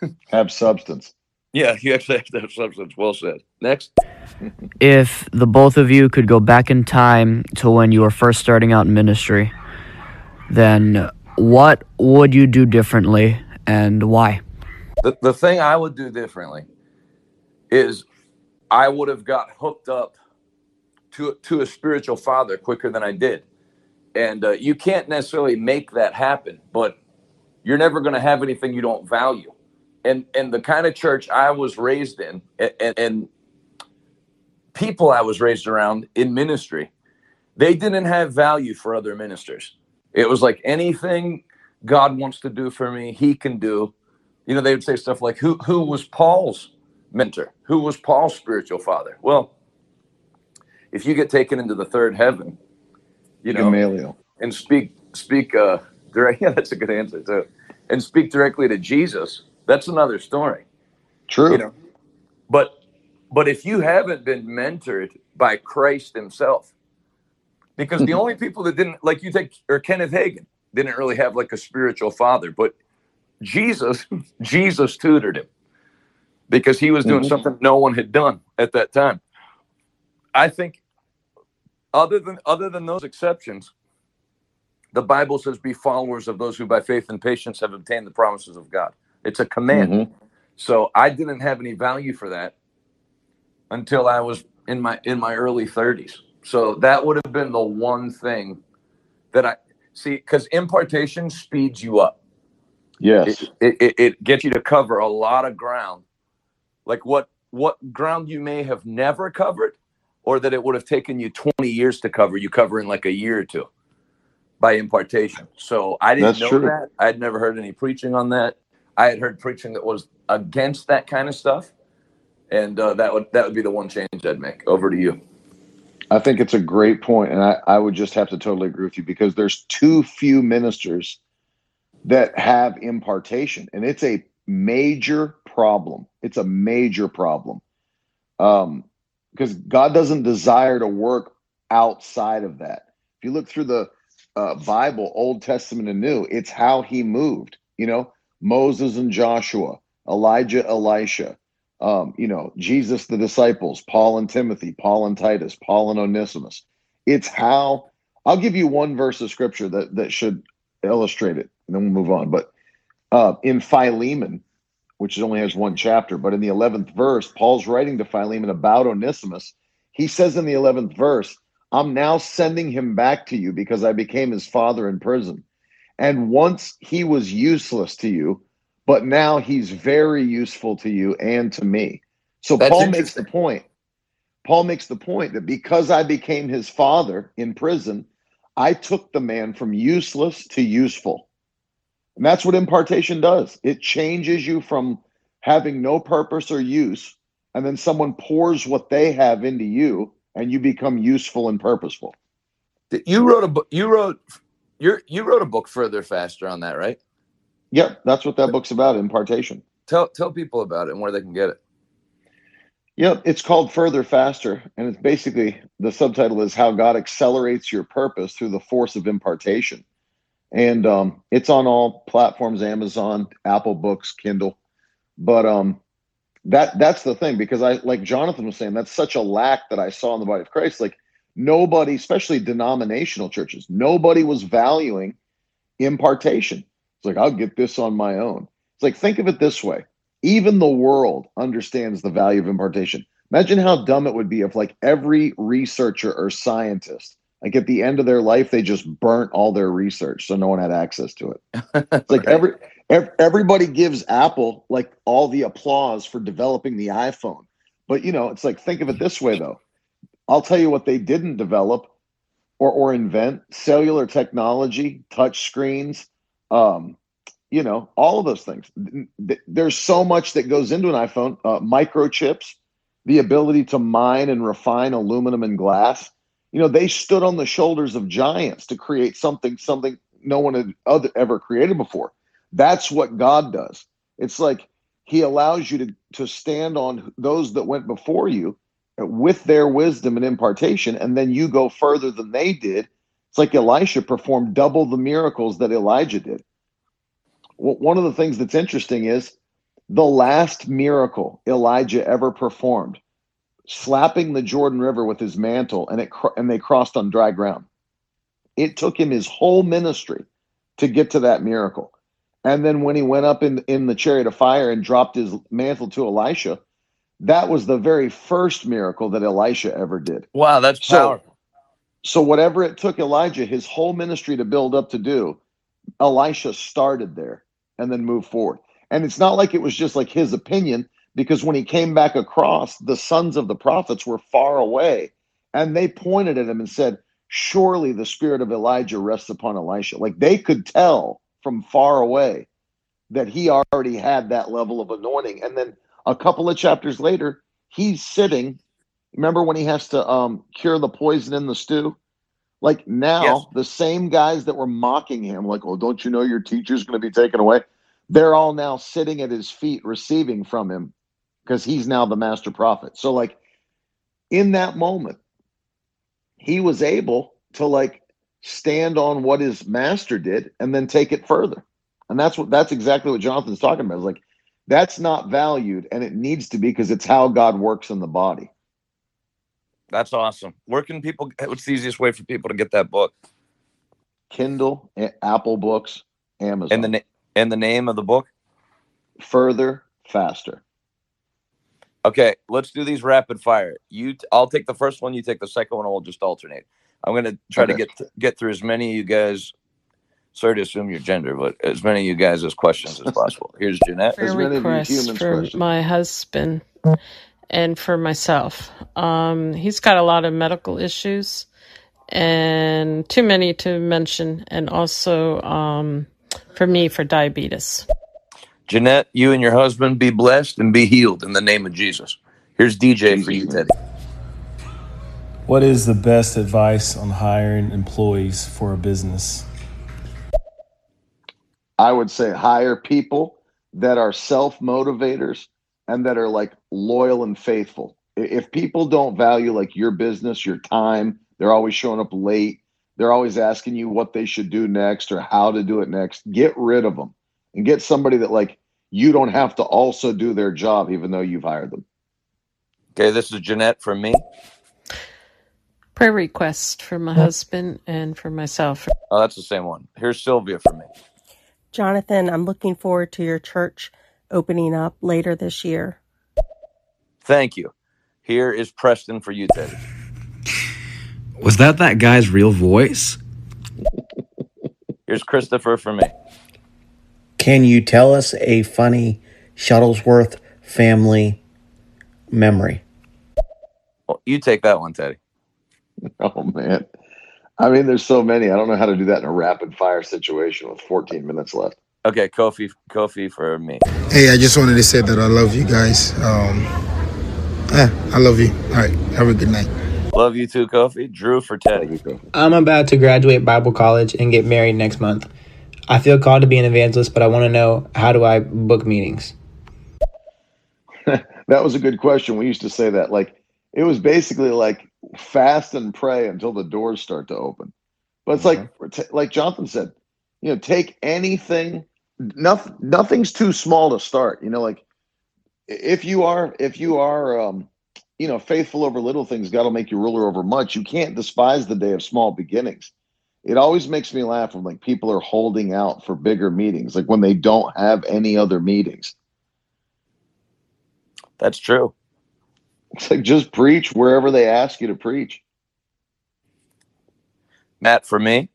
[laughs] have substance. Yeah, you actually have to have substance. Well said. Next. if the both of you could go back in time to when you were first starting out in ministry, then what would you do differently and why? The, the thing I would do differently is I would have got hooked up to to a spiritual father quicker than I did. And uh, you can't necessarily make that happen, but you're never going to have anything you don't value. And and the kind of church I was raised in, and, and, and people I was raised around in ministry, they didn't have value for other ministers. It was like anything God wants to do for me, He can do. You know, they would say stuff like, "Who who was Paul's mentor? Who was Paul's spiritual father?" Well, if you get taken into the third heaven, you know, Gamaliel. and speak speak uh direct [laughs] yeah that's a good answer too and speak directly to jesus that's another story True. you know but but if you haven't been mentored by christ himself because the only people that didn't like you take or kenneth Hagin didn't really have like a spiritual father but jesus [laughs] jesus tutored him because he was doing Mhm. something no one had done at that time. I think other than other than those exceptions the bible says be followers of those who by faith and patience have obtained the promises of god. It's a command. Mhm. so i didn't have any value for that until i was in my in my early 30s so that would have been the one thing that i see because impartation speeds you up. Yes. it, it, it, gets you to cover a lot of ground. Like what what ground you may have never covered or that it would have taken you 20 years to cover you cover in like a year or two by impartation. So i didn't That's know true. that. I had never heard any preaching on that. I had heard preaching that was against that kind of stuff. And uh, that would that would be the one change i'd make. Over to you I think it's a great point, and I, I would just have to totally agree with you because there's too few ministers that have impartation, and it's a major problem. It's a major problem, um, because God doesn't desire to work outside of that. If you look through the uh, Bible, Old Testament and New, it's how He moved. You know, Moses and Joshua, Elijah, Elisha, um, you know, Jesus, the disciples, Paul and Timothy, Paul and Titus, Paul and Onesimus. It's how I'll give you one verse of scripture that that should illustrate it, and then we'll move on. But uh, in Philemon, which only has one chapter, but in the eleventh verse, Paul's writing to Philemon about Onesimus. He says in the eleventh verse, "I'm now sending him back to you because I became his father in prison, and once he was useless to you." But now he's very useful to you and to me. So That's Paul makes the point. Paul makes the point that because I became his father in prison, I took the man from useless to useful. And that's what impartation does. It changes you from having no purpose or use, and then someone pours what they have into you, and you become useful and purposeful. you wrote a book you wrote you you wrote a book further faster on that right Yep, that's what that book's about, impartation. tell tell people about it and where they can get it Yep, it's called Further Faster, and it's basically the subtitle is How God Accelerates Your Purpose Through the Force of Impartation. And um, it's on all platforms, Amazon, Apple Books, Kindle. But um, that that's the thing, because I like Jonathan was saying, that's such a lack that I saw in the body of Christ. Like nobody, especially denominational churches, nobody was valuing impartation. It's like, I'll get this on my own. It's like, think of it this way even the world understands the value of impartation. Imagine how dumb it would be if, like, every researcher or scientist, like at the end of their life, they just burnt all their research so no one had access to it. [laughs] It's like every, ev- everybody gives Apple like all the applause for developing the iPhone. But you know, it's like think of it this way though. I'll tell you what they didn't develop or or invent: cellular technology, touch screens, um, you know, all of those things. There's so much that goes into an iPhone: uh, microchips, the ability to mine and refine aluminum and glass. You know, they stood on the shoulders of giants to create something something no one had other, ever created before. That's what God does. It's like He allows you to to stand on those that went before you with their wisdom and impartation, and then you go further than they did. It's like Elisha performed double the miracles that Elijah did. One of the things that's interesting is the last miracle Elijah ever performed, slapping the Jordan River with his mantle, and it and they crossed on dry ground. It took him his whole ministry to get to that miracle. And then when he went up in in the chariot of fire and dropped his mantle to Elisha, that was the very first miracle that Elisha ever did. Wow, that's So- powerful. So whatever it took Elijah his whole ministry to build up to do, Elisha started there and then moved forward. And it's not like it was just like his opinion because when he came back across, the sons of the prophets were far away and they pointed at him and said, "Surely the spirit of Elijah rests upon Elisha." Like they could tell from far away that he already had that level of anointing. And then a couple of chapters later, he's sitting. Remember when he has to um, cure the poison in the stew? Like now, Yes. the same guys that were mocking him, like, "Oh, don't you know your teacher's going to be taken away?" They're all now sitting at his feet, receiving from him, because he's now the master prophet. So, like, in that moment, he was able to like stand on what his master did and then take it further. And that's what that's exactly what Jonathan's talking about. Is like that's not valued and it needs to be because it's how God works in the body. That's awesome. Where can people? What's the easiest way for people to get that book? Kindle, Apple Books, Amazon. And the na- and the name of the book? Further, faster. Okay, let's do these rapid fire. You, t- I'll take the first one. You take the second one. and We'll just alternate. I'm gonna try to get th- get through as many of you guys. Sorry to assume your gender, but as many of you guys as questions as possible. Here's Jeanette. As prayer many of you humans for questions. my husband and for myself. Um, he's got a lot of medical issues, and too many to mention, and also um, for me for diabetes. Jeanette, you and your husband be blessed and be healed in the name of Jesus. Here's DJ for you, Teddy. What is the best advice on hiring employees for a business? I would say hire people that are self motivators and that are like loyal and faithful. If people don't value like your business, your time, they're always showing up late, they're always asking you what they should do next or how to do it next, get rid of them and get somebody that like you don't have to also do their job even though you've hired them. Okay, this is Jeanette from me. Prayer request for my husband and for myself. Oh, that's the same one. Here's Sylvia from me. Jonathan, I'm looking forward to your church opening up later this year. Thank you. Here is Preston for you, Teddy. Was that that guy's real voice? Here's Christopher for me. Can you tell us a funny Shuttlesworth family memory? Well, you take that one, Teddy. [laughs] Oh man. I mean, there's so many. I don't know how to do that in a rapid fire situation with 14 minutes left. Okay, Kofi, Kofi for me. Hey, I just wanted to say that I love you guys. Um, yeah, I love you. All right, have a good night. Love you too, Kofi. Drew for Teddy. I'm about to graduate Bible college and get married next month. I feel called to be an evangelist, but I want to know how do I book meetings? [laughs] That was a good question. We used to say that. Like, it was basically like fast and pray until the doors start to open. But it's like, like Jonathan said, you know, take anything. Nothing, nothing's too small to start. You know, like if you are, if you are, um, you know, faithful over little things, God will make you ruler over much. You can't despise the day of small beginnings. It always makes me laugh when like people are holding out for bigger meetings, like when they don't have any other meetings. That's true. It's like just preach wherever they ask you to preach. Matt, for me,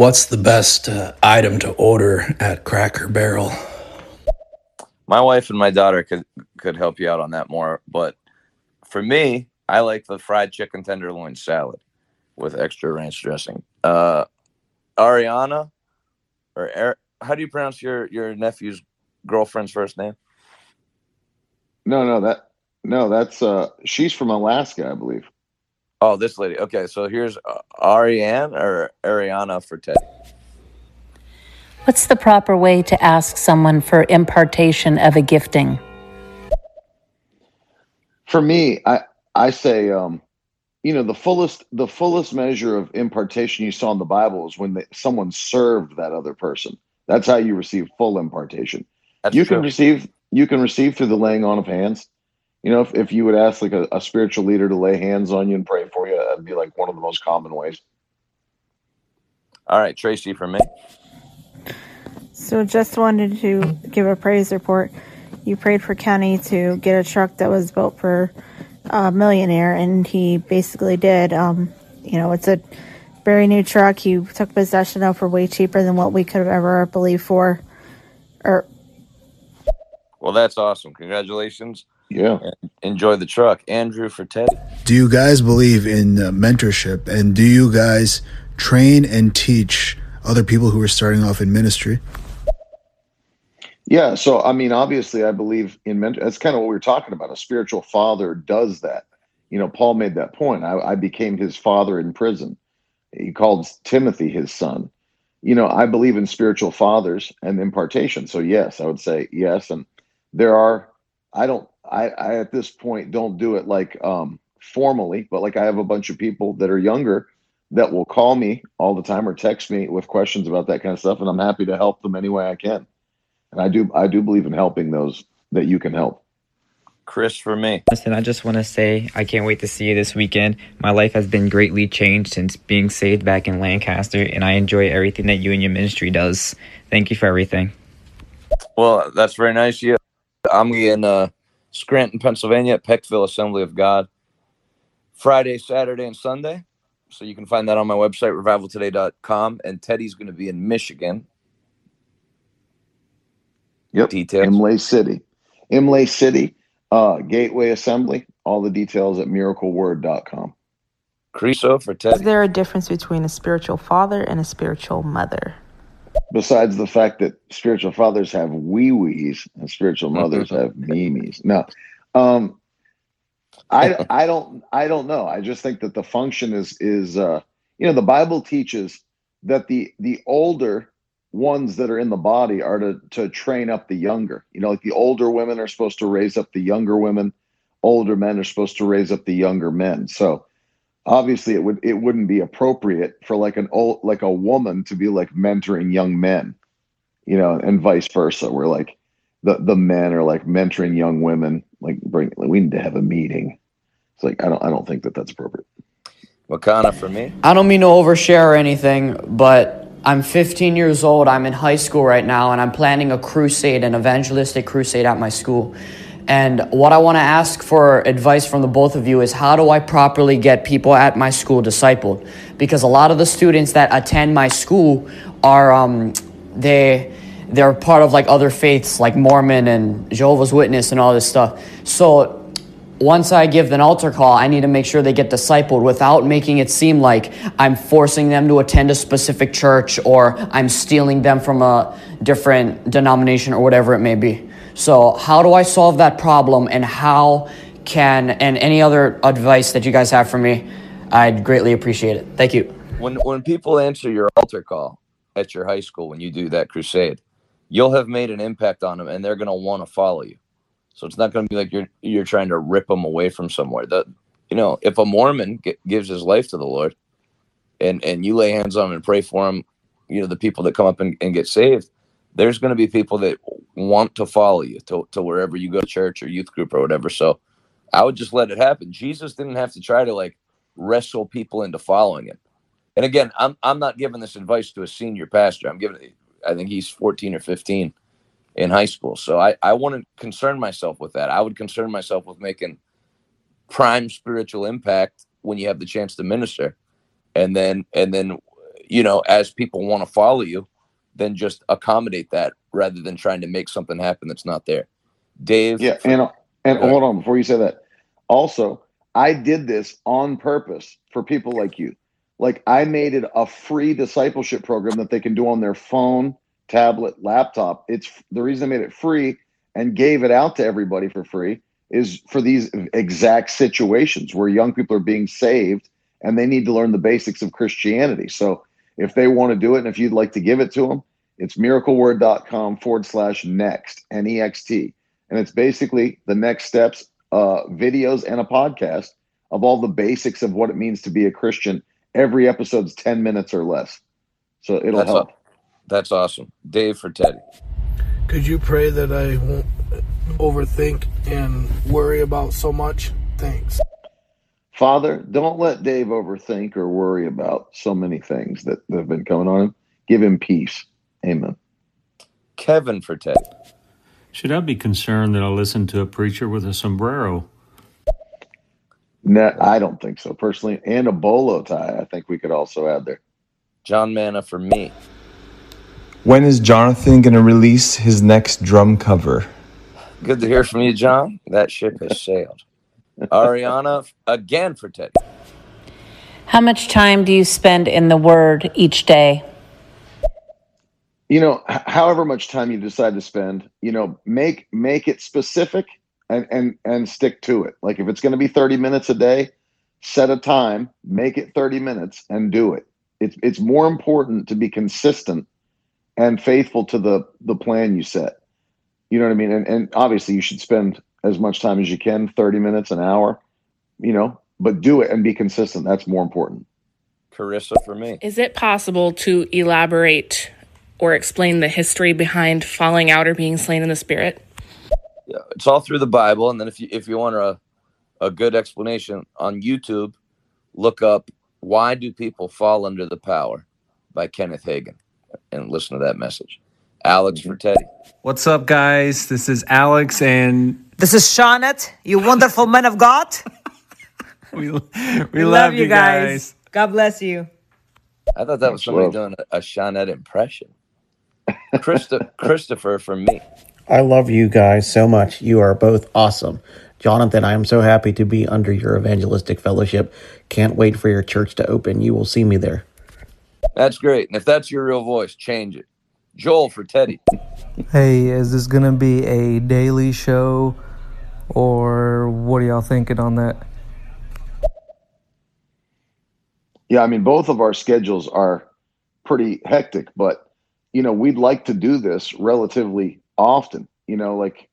What's the best uh, item to order at Cracker Barrel? my wife and my daughter could could help you out on that more, but for me, I like the fried chicken tenderloin salad with extra ranch dressing. Uh, Ariana, or Ar- how do you pronounce your your nephew's girlfriend's first name? No, no, that no, that's uh she's from Alaska, I believe. Oh, this lady. Okay, so here's uh, Ariane or Ariana for Ted. What's the proper way to ask someone for impartation of a gifting? For me, I I say um you know the fullest the fullest measure of impartation you saw in the Bible is when they, someone served that other person. That's how you receive full impartation. That's you can receive you can receive through the laying on of hands. You know, if, if you would ask like a, a spiritual leader to lay hands on you and pray for you, that'd be like one of the most common ways. All right, Tracy for me. So just wanted to give a praise report. You prayed for Kenny to get a truck that was built for a millionaire, and he basically did. Um, you know, it's a very new truck. He took possession of for way cheaper than what we could have ever believed for. Or Well, that's awesome. Congratulations. Yeah. Enjoy the truck. Andrew for Ted. Do you guys believe in uh, mentorship? And do you guys train and teach other people who are starting off in ministry? Yeah, so I mean, obviously, I believe in mentor. That's kind of what we were talking about. A spiritual father does that. You know, Paul made that point. I, I became his father in prison. He called Timothy his son. You know, I believe in spiritual fathers and impartation. So yes, I would say yes. And there are. I don't. I, I at this point don't do it like um, formally, but like I have a bunch of people that are younger that will call me all the time or text me with questions about that kind of stuff, and I'm happy to help them any way I can and I do I do believe in helping those that you can help. Chris for me. Listen, I just want to say I can't wait to see you this weekend. My life has been greatly changed since being saved back in Lancaster, and I enjoy everything that you and your ministry does. Thank you for everything. Well, that's very nice. of You. I'm getting uh, Scranton, Pennsylvania, at Peckville Assembly of God. Friday, Saturday, and Sunday. So you can find that on my website, revivaltoday.com. And Teddy's going to be in Michigan. Yep. Details. Imlay City. Imlay City, uh, Gateway Assembly. All the details at miracleword.com. Creso for Teddy. Is there a difference between a spiritual father and a spiritual mother? Besides the fact that spiritual fathers have wee wees and spiritual mothers [laughs] have memes. No. Um I [laughs] I don't I don't know. I just think that the function is is uh you know the Bible teaches that the the older ones that are in the body are to to train up the younger. You know, like the older women are supposed to raise up the younger women, older men are supposed to raise up the younger men. So obviously it would it wouldn't be appropriate for like an old like a woman to be like mentoring young men, you know, and vice versa, where like the the men are like mentoring young women, like bring we need to have a meeting. It's like I don't I don't think that that's appropriate. Wakana for me. I don't mean to overshare or anything, but I'm 15 years old. I'm in high school right now, and I'm planning a crusade, an evangelistic crusade at my school. And what I want to ask for advice from the both of you is how do I properly get people at my school discipled? Because a lot of the students that attend my school are um, they they're part of like other faiths like Mormon and Jehovah's Witness and all this stuff. So once I give an altar call, I need to make sure they get discipled without making it seem like I'm forcing them to attend a specific church or I'm stealing them from a different denomination or whatever it may be. So, how do I solve that problem and how can, and any other advice that you guys have for me, I'd greatly appreciate it. Thank you. When when people answer your altar call at your high school when you do that crusade, you'll have made an impact on them, and they're going to want to follow you. So it's not going to be like you're you're trying to rip them away from somewhere. That you know, if a Mormon g- gives his life to the Lord, and and you lay hands on him and pray for him, you know, the people that come up and, and get saved, there's going to be people that want to follow you to, to wherever you go to church or youth group or whatever. So I would just let it happen. Jesus didn't have to try to like wrestle people into following him. And again, I'm I'm not giving this advice to a senior pastor. I'm giving it I think he's 14 or 15 in high school. So I, I wouldn't concern myself with that. I would concern myself with making prime spiritual impact when you have the chance to minister. And then and then you know, as people want to follow you, then just accommodate that rather than trying to make something happen that's not there. Dave. Yeah, and and hold on before you say that. Also, I did this on purpose for people like you. Like I made it a free discipleship program that they can do on their phone, tablet, laptop. It's the reason I made it free and gave it out to everybody for free is for these exact situations where young people are being saved and they need to learn the basics of Christianity. So if they want to do it and if you'd like to give it to them, it's miracleword.com forward slash next, N E X T. And it's basically the next steps, uh, videos, and a podcast of all the basics of what it means to be a Christian. Every episode's 10 minutes or less. So it'll That's help. aw- that's awesome. Dave for Teddy. Could you pray that I won't overthink and worry about so much? Thanks. Father, don't let Dave overthink or worry about so many things that, that have been coming on him. Give him peace. Amen. Kevin for Teddy. Should I be concerned that I listen to a preacher with a sombrero? No, I don't think so personally. And a bolo tie, I think we could also add there. John Manna for me. When is Jonathan going to release his next drum cover? Good to hear from you, John. That ship has sailed. Ariana again for Teddy. How much time do you spend in the Word each day? you know h- however much time you decide to spend you know make make it specific and and and stick to it like if it's going to be 30 minutes a day set a time make it 30 minutes and do it it's it's more important to be consistent and faithful to the the plan you set you know what i mean and, and obviously you should spend as much time as you can 30 minutes an hour you know but do it and be consistent that's more important Carissa for me. Is it possible to elaborate or explain the history behind falling out or being slain in the spirit? Yeah, it's all through the Bible. And then if you if you want a a good explanation on YouTube, look up "Why Do People Fall Under the Power" by Kenneth Hagin, and listen to that message. Alex for Teddy. What's up, guys? This is Alex, and This is Shawnette, you wonderful men of God. [laughs] we, we love, you guys. God bless you. I thought that was somebody doing a, a Shawnette impression. Christa- [laughs] Christopher from me. I love you guys so much. You are both awesome. Jonathan, I am so happy to be under your evangelistic fellowship. Can't wait for your church to open. You will see me there. That's great. And if that's your real voice, change it. Joel for Teddy. Hey, is this gonna be a daily show, or what are y'all thinking on that? Yeah, I mean, both of our schedules are pretty hectic, but you know, we'd like to do this relatively often. You know, like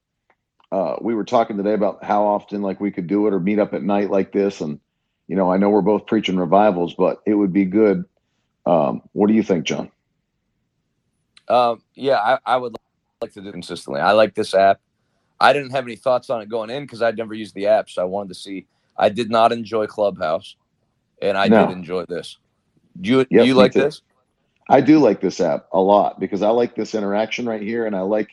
uh, we were talking today about how often like we could do it or meet up at night like this, and you know, I know we're both preaching revivals, but it would be good. Um, what do you think, John? Um, yeah, I, I would like to do it consistently. I like this app. I didn't have any thoughts on it going in because I'd never used the app, so I wanted to see. I did not enjoy Clubhouse, and I No. did enjoy this. Do you Yep, do you like too. this? I do like this app a lot because I like this interaction right here, and I like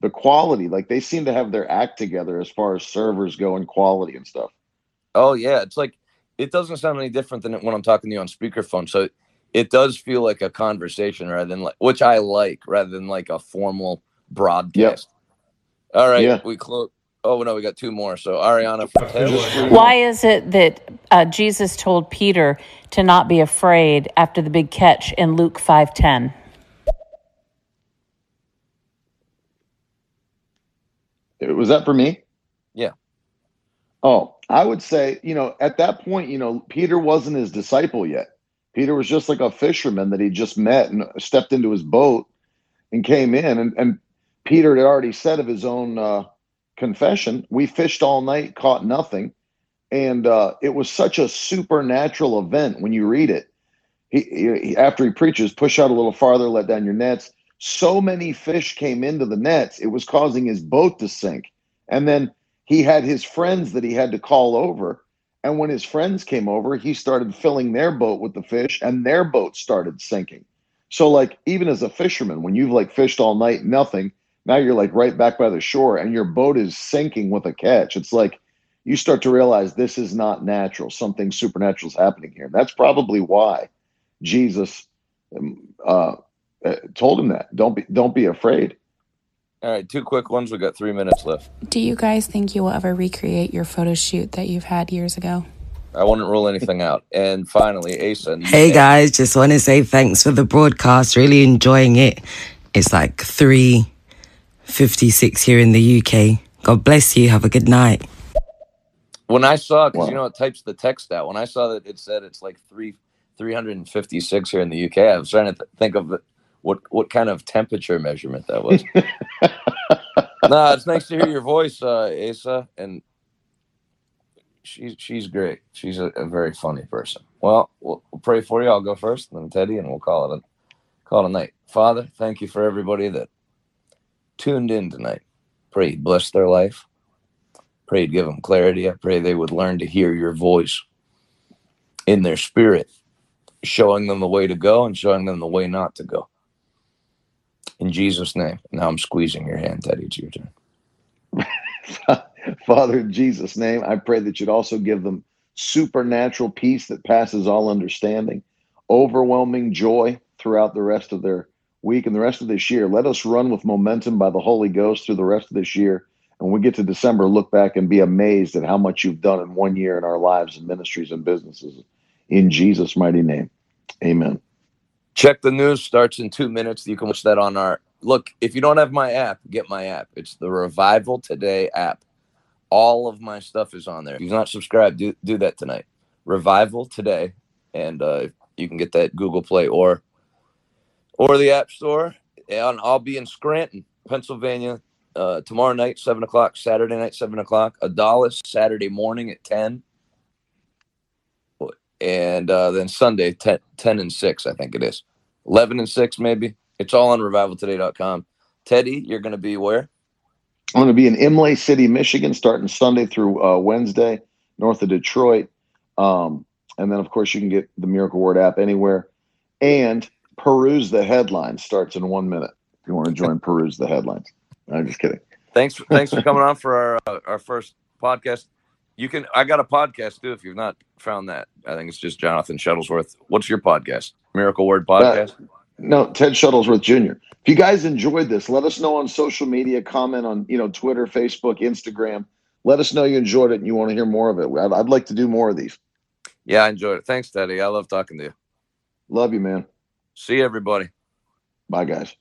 the quality. Like they seem to have their act together as far as servers go and quality and stuff. Oh yeah, it's like it doesn't sound any different than when I'm talking to you on speakerphone. So it does feel like a conversation rather than like, which I like, rather than like a formal broadcast. All right, Yeah. we close. Oh no, we got two more. So Ariana. Why is it that uh, Jesus told Peter to not be afraid after the big catch in Luke 5:10? Was that for me? Yeah. Oh, I would say, you know, at that point, you know, Peter wasn't his disciple yet. Peter was just like a fisherman that he just met and stepped into his boat and came in. And, and Peter had already said of his own uh, confession, we fished all night, caught nothing. And uh, it was such a supernatural event when you read it. He, he, after he preaches, push out a little farther, let down your nets. so many fish came into the nets, it was causing his boat to sink. And then he had his friends that he had to call over. And when his friends came over, he started filling their boat with the fish and their boat started sinking. So, like, even as a fisherman, when you've like fished all night, nothing, now you're like right back by the shore and your boat is sinking with a catch. It's like you start to realize this is not natural. Something supernatural is happening here. That's probably why Jesus um, uh, uh, told him that. Don't be, don't be afraid. All right, two quick ones. We got three minutes left. Do you guys think you will ever recreate your photo shoot that you've had years ago? I wouldn't rule anything out. And finally, Asa. Hey guys, just want to say thanks for the broadcast. Really enjoying it. It's like three fifty-six here in the UK. God bless you. Have a good night. When I saw, because you know it types the text out. When I saw that it said it's like three three hundred and fifty six here in the UK, I was trying to th- think of it- what what kind of temperature measurement that was. [laughs] no, it's nice to hear your voice, uh, Asa, and she's she's great. She's a, a very funny person. Well, well, we'll pray for you. I'll go first, and then Teddy, and we'll call it a call it a night. Father, thank you for everybody that tuned in tonight. Pray you'd bless their life. Pray you'd give them clarity. I pray they would learn to hear your voice in their spirit, showing them the way to go and showing them the way not to go. In Jesus' name. Now I'm squeezing your hand, Teddy. It's your turn. [laughs] Father, in Jesus' name, I pray that you'd also give them supernatural peace that passes all understanding, overwhelming joy throughout the rest of their week and the rest of this year. Let us run with momentum by the Holy Ghost through the rest of this year. And when we get to December, look back and be amazed at how much you've done in one year in our lives and ministries and businesses. In Jesus' mighty name, amen. Check the news starts in two minutes. You can watch that on our look. If you don't have my app, get my app. It's the Revival Today app. All of my stuff is on there. If you're not subscribed, do do that tonight. Revival Today, and uh, you can get that Google Play or or the App Store. And I'll be in Scranton, Pennsylvania, uh, tomorrow night, seven o'clock. Saturday night, seven o'clock. Adalis, Saturday morning at ten. And uh, then Sunday, 10, 10 and 6, I think it is. 11 and 6, maybe. It's all on revivaltoday.com. Teddy, you're going to be where? I'm going to be in Imlay City, Michigan, starting Sunday through uh, Wednesday, north of Detroit. Um, and then, of course, you can get the Miracle Word app anywhere. And peruse the headlines starts in one minute. If you want to join peruse the headlines. I'm just kidding. Thanks for, thanks for coming on for our uh, our first podcast. You can I got a podcast too if you've not found that. I think it's just Jonathan Shuttlesworth. What's your podcast? Miracle Word uh, podcast. No, Ted Shuttlesworth Jr. If you guys enjoyed this, let us know on social media. Comment on you know Twitter, Facebook, Instagram. Let us know you enjoyed it and you want to hear more of it. I'd, I'd like to do more of these. Yeah, I enjoyed it. Thanks, Teddy. I love talking to you. Love you, man. See you, everybody. Bye, guys.